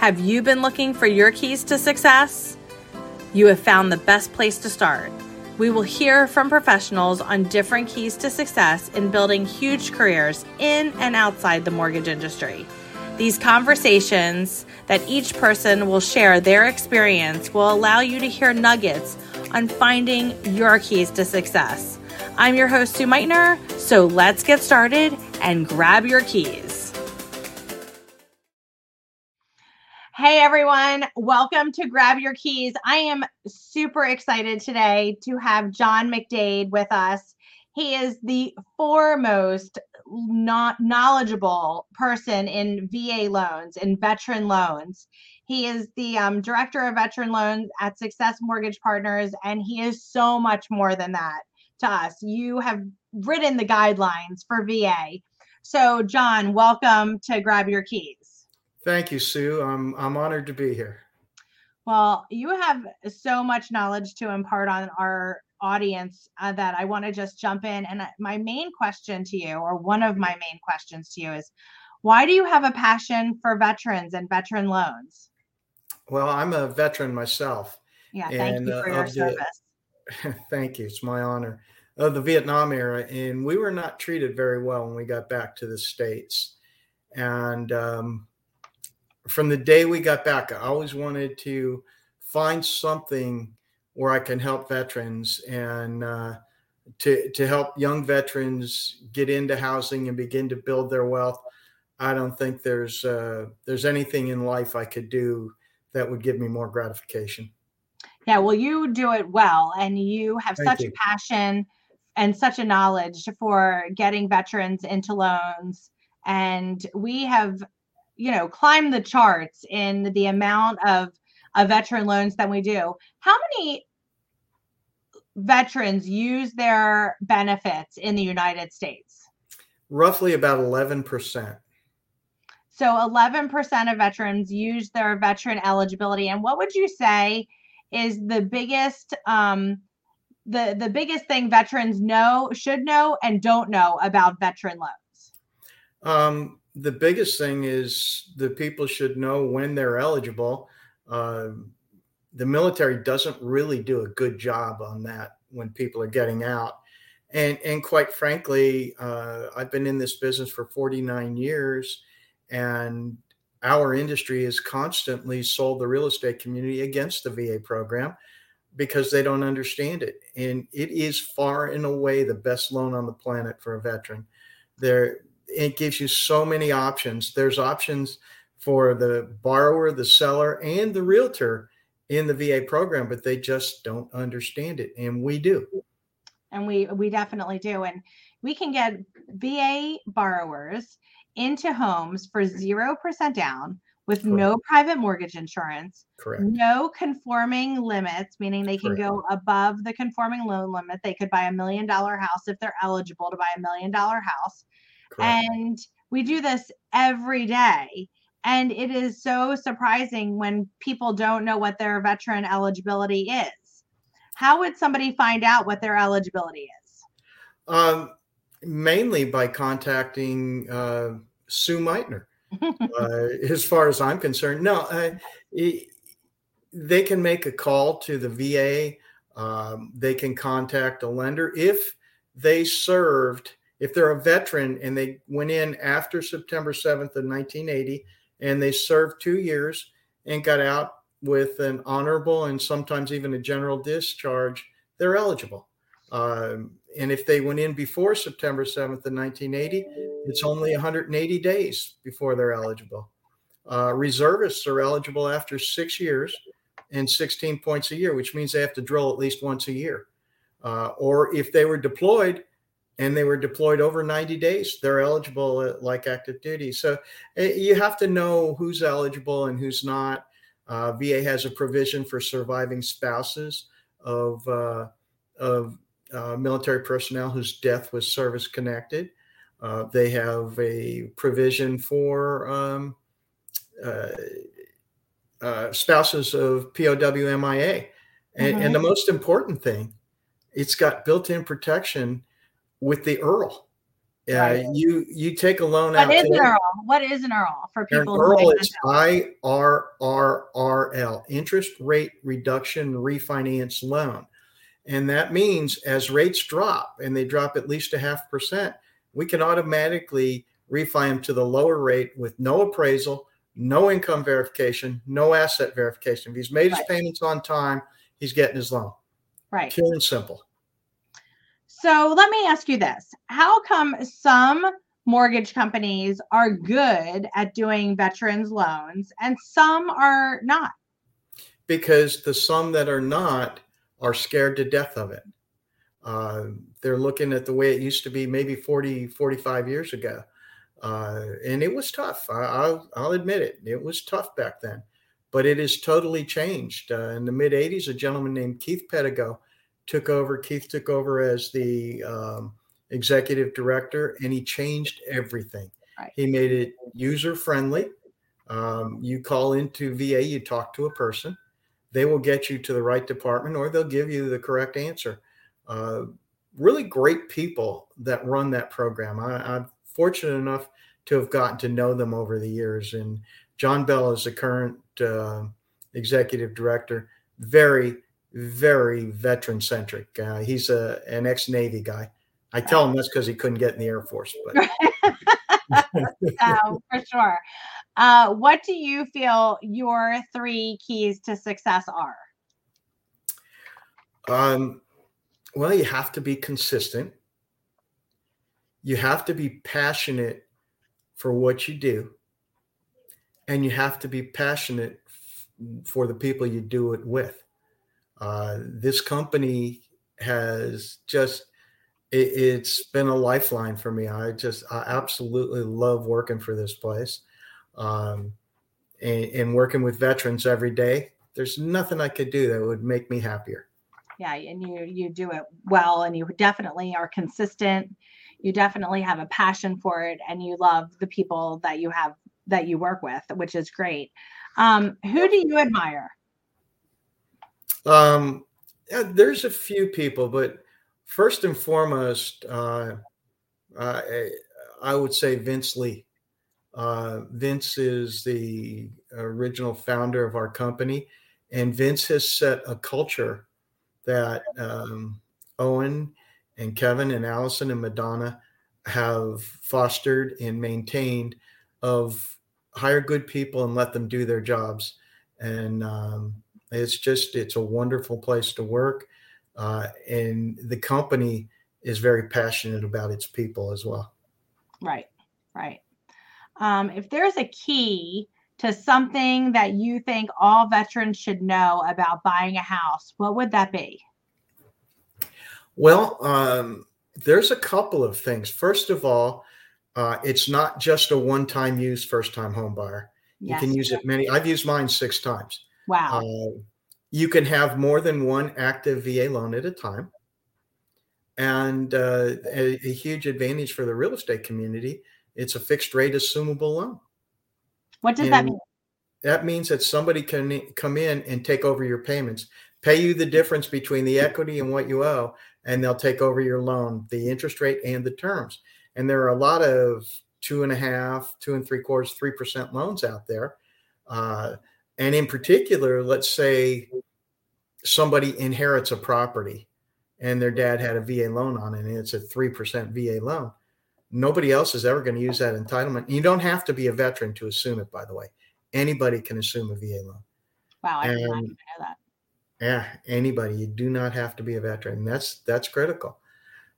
Have you been looking for your keys to success? You have found the best place to start. We will hear from professionals on different keys to success in building huge careers in and outside the mortgage industry. These conversations that each person will share their experience will allow you to hear nuggets on finding your keys to success. I'm your host, Sue Meitner, so let's get started and grab your keys. Hey everyone, welcome to Grab Your Keys. I am super excited today to have John McDade with us. He is the foremost not knowledgeable person in VA loans and veteran loans. He is the um, director of veteran loans at Success Mortgage Partners, and he is so much more than that to us. You have written the guidelines for VA. So, John, welcome to Grab Your Keys. Thank you, Sue. I'm I'm honored to be here. Well, you have so much knowledge to impart on our audience uh, that I want to just jump in. And uh, my main question to you, or one of my main questions to you, is why do you have a passion for veterans and veteran loans? Well, I'm a veteran myself. Yeah, thank and, you uh, for uh, your service. The, thank you. It's my honor. Of the Vietnam era, and we were not treated very well when we got back to the states. And um, from the day we got back, I always wanted to find something where I can help veterans and uh, to to help young veterans get into housing and begin to build their wealth. I don't think there's uh, there's anything in life I could do that would give me more gratification. Yeah, well, you do it well, and you have Thank such you. a passion and such a knowledge for getting veterans into loans. And we have you know climb the charts in the amount of, of veteran loans that we do. How many veterans use their benefits in the united states? Roughly about 11% so 11% of veterans use their veteran eligibility. And what would you say is the biggest um, the the biggest thing veterans know should know and don't know about veteran loans? Um, the biggest thing is the people should know when they're eligible. Uh, the military doesn't really do a good job on that when people are getting out. And, and quite frankly, uh, I've been in this business for 49 years, and our industry has constantly sold the real estate community against the VA program because they don't understand it. And it is far and away the best loan on the planet for a veteran. There, it gives you so many options. There's options for the borrower, the seller, and the realtor in the VA program, but they just don't understand it, and we do. And we we definitely do, and we can get VA borrowers into homes for zero percent down with Correct. no private mortgage insurance, Correct. no conforming limits, meaning they can Correct. go above the conforming loan limit. They could buy a million dollar house if they're eligible to buy a million dollar house. Correct. And we do this every day. And it is so surprising when people don't know what their veteran eligibility is. How would somebody find out what their eligibility is? Um, mainly by contacting uh, Sue Meitner. uh, as far as I'm concerned, no, uh, they can make a call to the VA. Um, they can contact a lender if they served if they're a veteran and they went in after September 7th of 1980 and they served two years and got out with an honorable and sometimes even a general discharge, they're eligible. Um, and if they went in before September 7th of 1980, it's only 180 days before they're eligible. Uh, reservists are eligible after six years and 16 points a year, which means they have to drill at least once a year. Uh, or if they were deployed, and they were deployed over 90 days. They're eligible like active duty. So eh, you have to know who's eligible and who's not. Uh, VA has a provision for surviving spouses of uh, of uh, military personnel whose death was service connected. Uh, they have a provision for um, uh, uh, spouses of POW MIA. And, mm-hmm. and the most important thing, it's got built in protection with the Earl. Yeah, Right. you you take a loan What out. is an EARL? What is an EARL for An people? who EARL is? I R R R L, interest rate reduction refinance loan. And that means as rates drop and they drop at least a half percent, we can automatically refi them to the lower rate with no appraisal, no income verification, no asset verification. If he's made his payments on time, he's getting his loan. Right. Pure and simple. So let me ask you this. How come some mortgage companies are good at doing veterans loans and some are not? because the some that are not are scared to death of it. Uh, they're looking at the way it used to be maybe 40, 45 years ago. Uh, and it was tough. I, I'll, I'll admit it. It was tough back then, but it has totally changed. Uh, in the mid 80s, a gentleman named Keith Pedigo took over. Keith took over as the um, executive director and he changed everything. Right. He made it user friendly. Um, you call into VA, you talk to a person they will get you to the right department or they'll give you the correct answer. Uh, really great people that run that program. I, I'm fortunate enough to have gotten to know them over the years. And John Bell is the current uh, executive director. Very, very veteran centric. Uh, he's a, an ex Navy guy. I tell him that's because he couldn't get in the Air Force. But Um, for sure. Uh, what do you feel your three keys to success are? Um, well, you have to be consistent. You have to be passionate for what you do. And you have to be passionate f- for the people you do it with. Uh, this company has just, it, it's been a lifeline for me. I just, I absolutely love working for this place um, and, and working with veterans every day. There's nothing I could do that would make me happier. Yeah, and you you do it well, and you definitely are consistent. You definitely have a passion for it, and you love the people that you have that you work with, which is great. Um, who do you admire? Um, yeah, there's a few people, but first and foremost, uh, I, I would say Vince Lee. Uh, Vince is the original founder of our company, and Vince has set a culture that um, Owen and Kevin and Allison and Madonna have fostered and maintained of hire good people and let them do their jobs. And um, it's just it's a wonderful place to work, uh, and the company is very passionate about its people as well. Right, right. Um, if there's a key to something that you think all veterans should know about buying a house, what would that be? Well, um, there's a couple of things. First of all, uh, it's not just a one-time use, first-time home buyer. You can use it many. I've used mine six times. Wow. Uh, you can have more than one active VA loan at a time. And uh, a, a huge advantage for the real estate community, it's a fixed rate assumable loan. what does that mean? That means that somebody can come in and take over your payments, pay you the difference between the equity and what you owe, and they'll take over your loan, the interest rate and the terms. And there are a lot of two and a half, two and three quarters, three percent loans out there. Uh, and in particular, let's say somebody inherits a property and their dad had a VA loan on it and it's a 3% VA loan. Nobody else is ever going to use that entitlement. You don't have to be a veteran to assume it, by the way. Anybody can assume a VA loan. Wow, I did not know that. Yeah, anybody. You do not have to be a veteran. That's that's critical.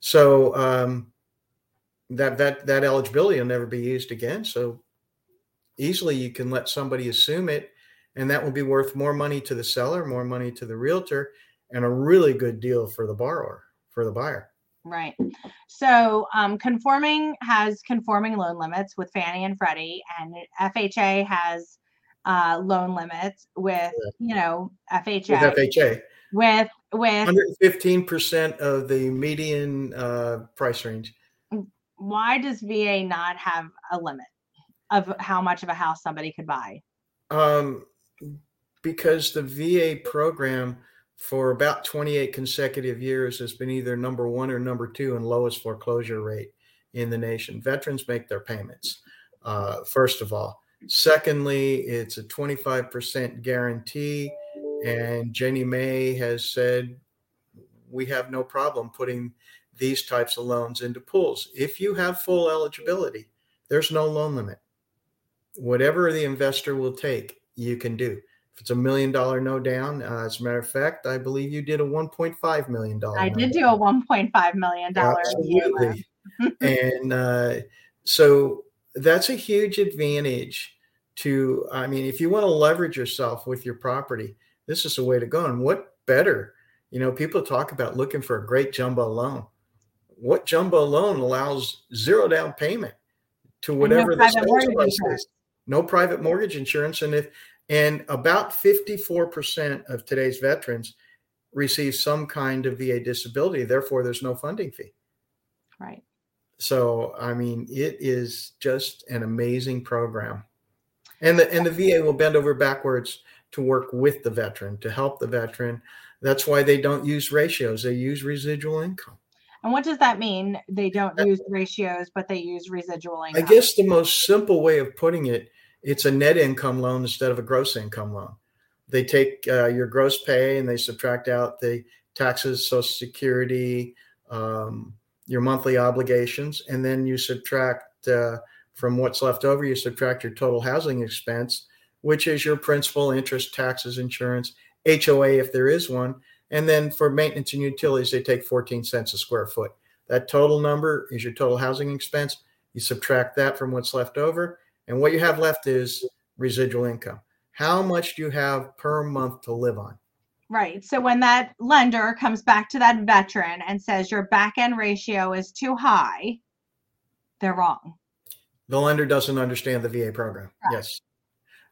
So um, that that that eligibility will never be used again. So easily you can let somebody assume it, and that will be worth more money to the seller, more money to the realtor, and a really good deal for the borrower, for the buyer. Right. So um, conforming has conforming loan limits with Fannie and Freddie, and FHA has uh, loan limits with you know FHA With FHA, with with 115% of the median uh, price range. why does VA not have a limit of how much of a house somebody could buy? Um, because the VA program for about 28 consecutive years has been either number one or number two in lowest foreclosure rate in the nation. Veterans make their payments, uh, first of all. Secondly, it's a 25% guarantee. And Ginnie Mae has said we have no problem putting these types of loans into pools. If you have full eligibility, there's no loan limit. Whatever the investor will take, you can do. If it's a million dollar no down, uh, as a matter of fact, I believe you did a 1.5 million dollar. I did do a 1.5 million dollar. Absolutely. and uh, so that's a huge advantage to, I mean, if you want to leverage yourself with your property, this is the way to go. And what better? You know, people talk about looking for a great jumbo loan. What jumbo loan allows zero down payment to whatever no the sales price is? No private mortgage insurance. And if and about 54% of today's veterans receive some kind of VA disability, therefore there's no funding fee. Right. So I mean, it is just an amazing program. And the and the VA will bend over backwards to work with the veteran to help the veteran. That's why they don't use ratios; they use residual income. And what does that mean? They don't use ratios, but they use residual income. I guess the most simple way of putting it, it's a net income loan instead of a gross income loan. They take uh, your gross pay and they subtract out the taxes, Social Security, um, your monthly obligations, and then you subtract uh, from what's left over. You subtract your total housing expense, which is your principal, interest, taxes, insurance, HOA if there is one. And then for maintenance and utilities, they take 14 cents a square foot. That total number is your total housing expense. You subtract that from what's left over. And what you have left is residual income. How much do you have per month to live on? Right. So when that lender comes back to that veteran and says your back end ratio is too high, they're wrong. The lender doesn't understand the VA program. Right. Yes.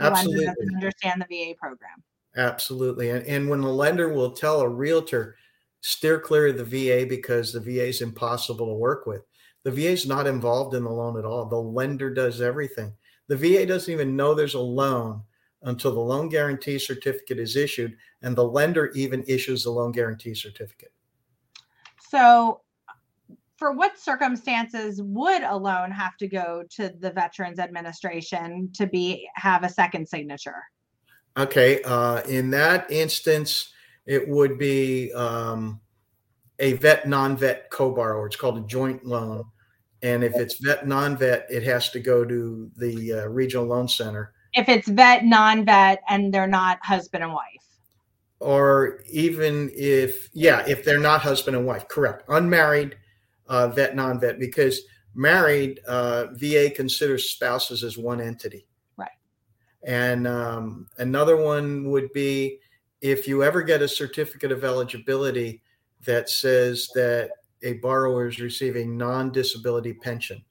Absolutely. doesn't understand the VA program. Absolutely. And, and when the lender will tell a realtor, steer clear of the VA because the VA is impossible to work with. The VA is not involved in the loan at all. The lender does everything. The VA doesn't even know there's a loan until the loan guarantee certificate is issued and the lender even issues the loan guarantee certificate. So, for what circumstances would a loan have to go to the Veterans Administration to be have a second signature? Okay, uh, in that instance, it would be um, a vet non-vet co-borrower. It's called a joint loan, and if it's vet non-vet, it has to go to the uh, regional loan center. If it's vet non-vet and they're not husband and wife, or even if yeah, if they're not husband and wife, correct, unmarried, uh, vet non-vet, because married uh, VA considers spouses as one entity. Right. And um, another one would be if you ever get a certificate of eligibility that says that a borrower is receiving non disability pension,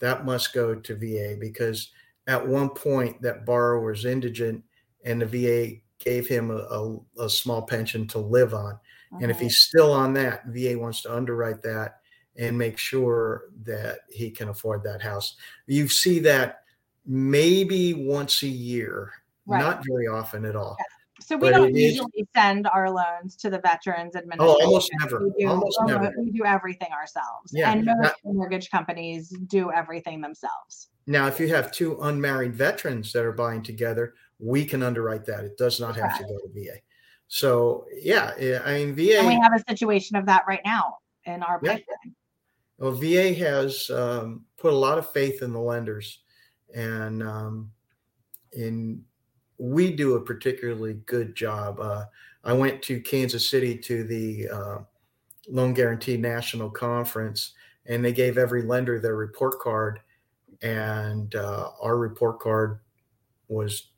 that must go to VA because at one point that borrower is indigent and the VA gave him a, a, a small pension to live on. And if he's uh-huh. still on that, VA wants to underwrite that and make sure that he can afford that house. You see that maybe once a year, right. not very often at all. So we but don't usually is, send our loans to the Veterans Administration. Oh, almost never. We do, almost never. We do everything ourselves. Yeah, and most mortgage companies do everything themselves. Now, if you have two unmarried veterans that are buying together, we can underwrite that. It does not have right. to go to VA. So yeah, I mean VA. And we have a situation of that right now in our yeah. pipeline. Well, VA has um, put a lot of faith in the lenders and um, in we do a particularly good job. Uh, I went to Kansas City to the uh, Loan Guarantee National Conference, and they gave every lender their report card, and uh, our report card was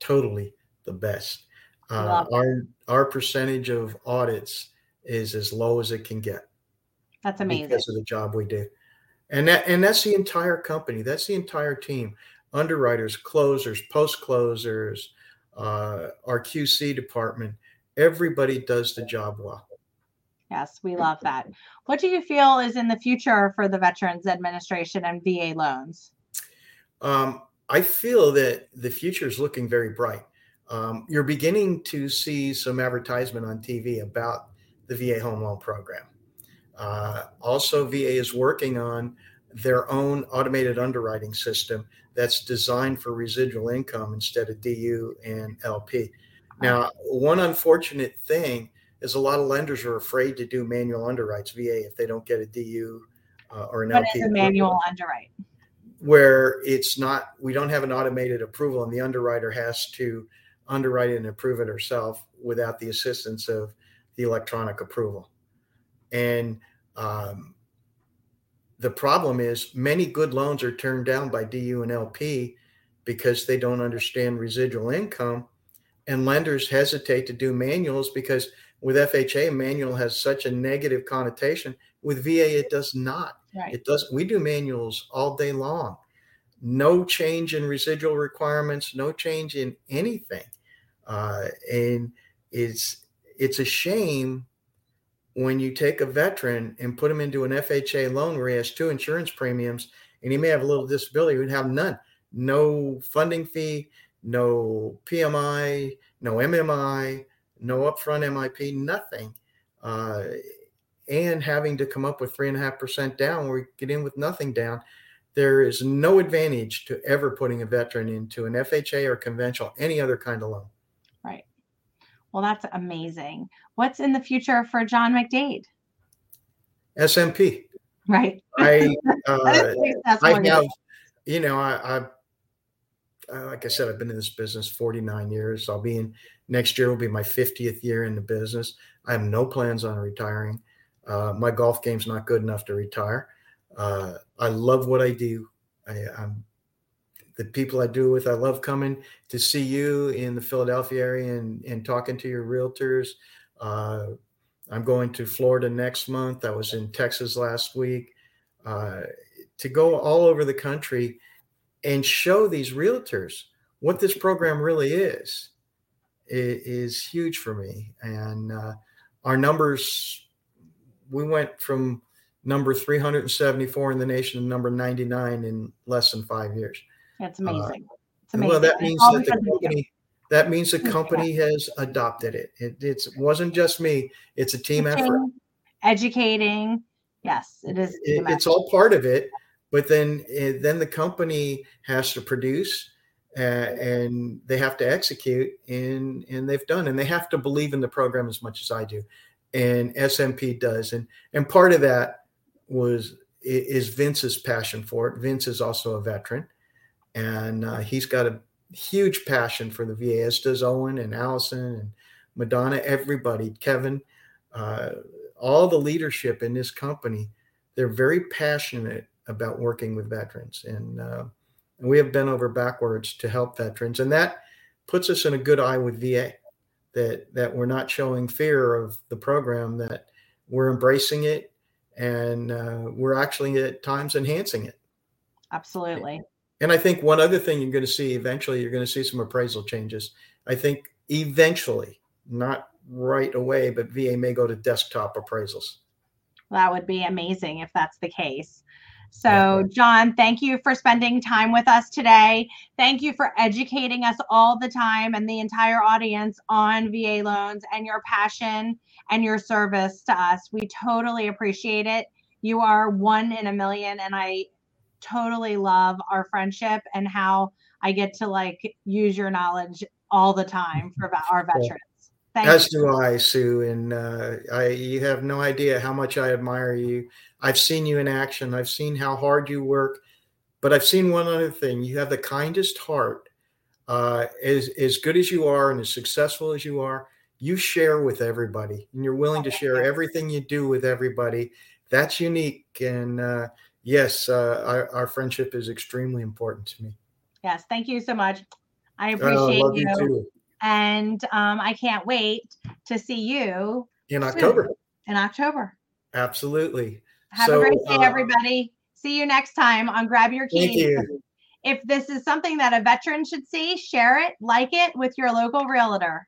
totally the best. Uh, our our percentage of audits is as low as it can get. That's amazing because of the job we do and that and that's the entire company that's the entire team underwriters closers post closers uh, our qc department everybody does the job well. Yes we love that. What do you feel is in the future for the veterans administration and va loans? Um, i feel that the future is looking very bright. Um, you're beginning to see some advertisement on tv about the va home loan program. Uh, also, VA is working on their own automated underwriting system that's designed for residual income instead of DU and LP. Now, one unfortunate thing is a lot of lenders are afraid to do manual underwrites VA if they don't get a DU uh, or an What LP. is a manual underwrite? Where it's not, we don't have an automated approval, and the underwriter has to underwrite it and approve it herself without the assistance of the electronic approval. And um, the problem is many good loans are turned down by DU and LP because they don't understand residual income. And lenders hesitate to do manuals because with FHA, manual has such a negative connotation. With VA, it does not. Right. It does. We do manuals all day long. No change in residual requirements. No change in anything. Uh, and it's it's a shame when you take a veteran and put him into an FHA loan where he has two insurance premiums and he may have a little disability, he'd have none. No funding fee, no PMI, no MMI, no upfront MIP, nothing. Uh, and having to come up with three and a half percent down, where we get in with nothing down. There is no advantage to ever putting a veteran into an FHA or conventional, any other kind of loan. Well, that's amazing. What's in the future for John McDade? SMP. Right. I uh, I have, you know, I, I, I like I said, I've been in this business 49 years. I'll be in next year will be my 50th year in the business. I have no plans on retiring. Uh, my golf game's not good enough to retire. Uh, I love what I do. I, I'm the people I do with. I love coming to see you in the Philadelphia area and, and talking to your realtors. Uh, I'm going to Florida next month. I was in Texas last week. Uh, to go all over the country and show these realtors what this program really is, is, huge for me. And uh, our numbers, we went from number 374 in the nation to number 99 in less than five years. That's amazing. it's amazing. Well, that means that the because of you. company that means the company has adopted it. It it's, it wasn't just me; it's a team effort. Educating. Yes, it is. It- it's all part of it, but then eh, then the company has to produce, uh, and they have to execute, and and they've done, and they have to believe in the program as much as I do, and SMP does, and and part of that was is Vince's passion for it. Vince is also a veteran, and uh, he's got a huge passion for the VA, as does Owen and Allison and Madonna, everybody, Kevin, uh, all the leadership in this company. They're very passionate about working with veterans, and, uh, and we have bent over backwards to help veterans, and that puts us in a good eye with VA. That that we're not showing fear of the program, that we're embracing it, and uh, we're actually at times enhancing it. Absolutely. And I think one other thing you're going to see eventually, you're going to see some appraisal changes. I think eventually, not right away, but VA may go to desktop appraisals. That would be amazing if that's the case. So, John, thank you for spending time with us today. Thank you for educating us all the time and the entire audience on VA loans and your passion and your service to us. We totally appreciate it. You are one in a million, and I totally love our friendship and how I get to like use your knowledge all the time for our veterans. Thank As you. do I, Sue. And uh, I, you have no idea how much I admire you. I've seen you in action. I've seen how hard you work. But I've seen one other thing. You have the kindest heart. Uh, as as good as you are and as successful as you are, you share with everybody, and you're willing to share everything you do with everybody. That's unique. And uh, yes, uh, our, our friendship is extremely important to me. Yes, thank you so much. I Uh, appreciate love you. you too. and um, I can't wait to see you In October, in October. absolutely. Have So, a great day, uh, everybody. See you next time on Grab Your Thank Keys. you. If this is something that a veteran should see, share it, like it with your local realtor.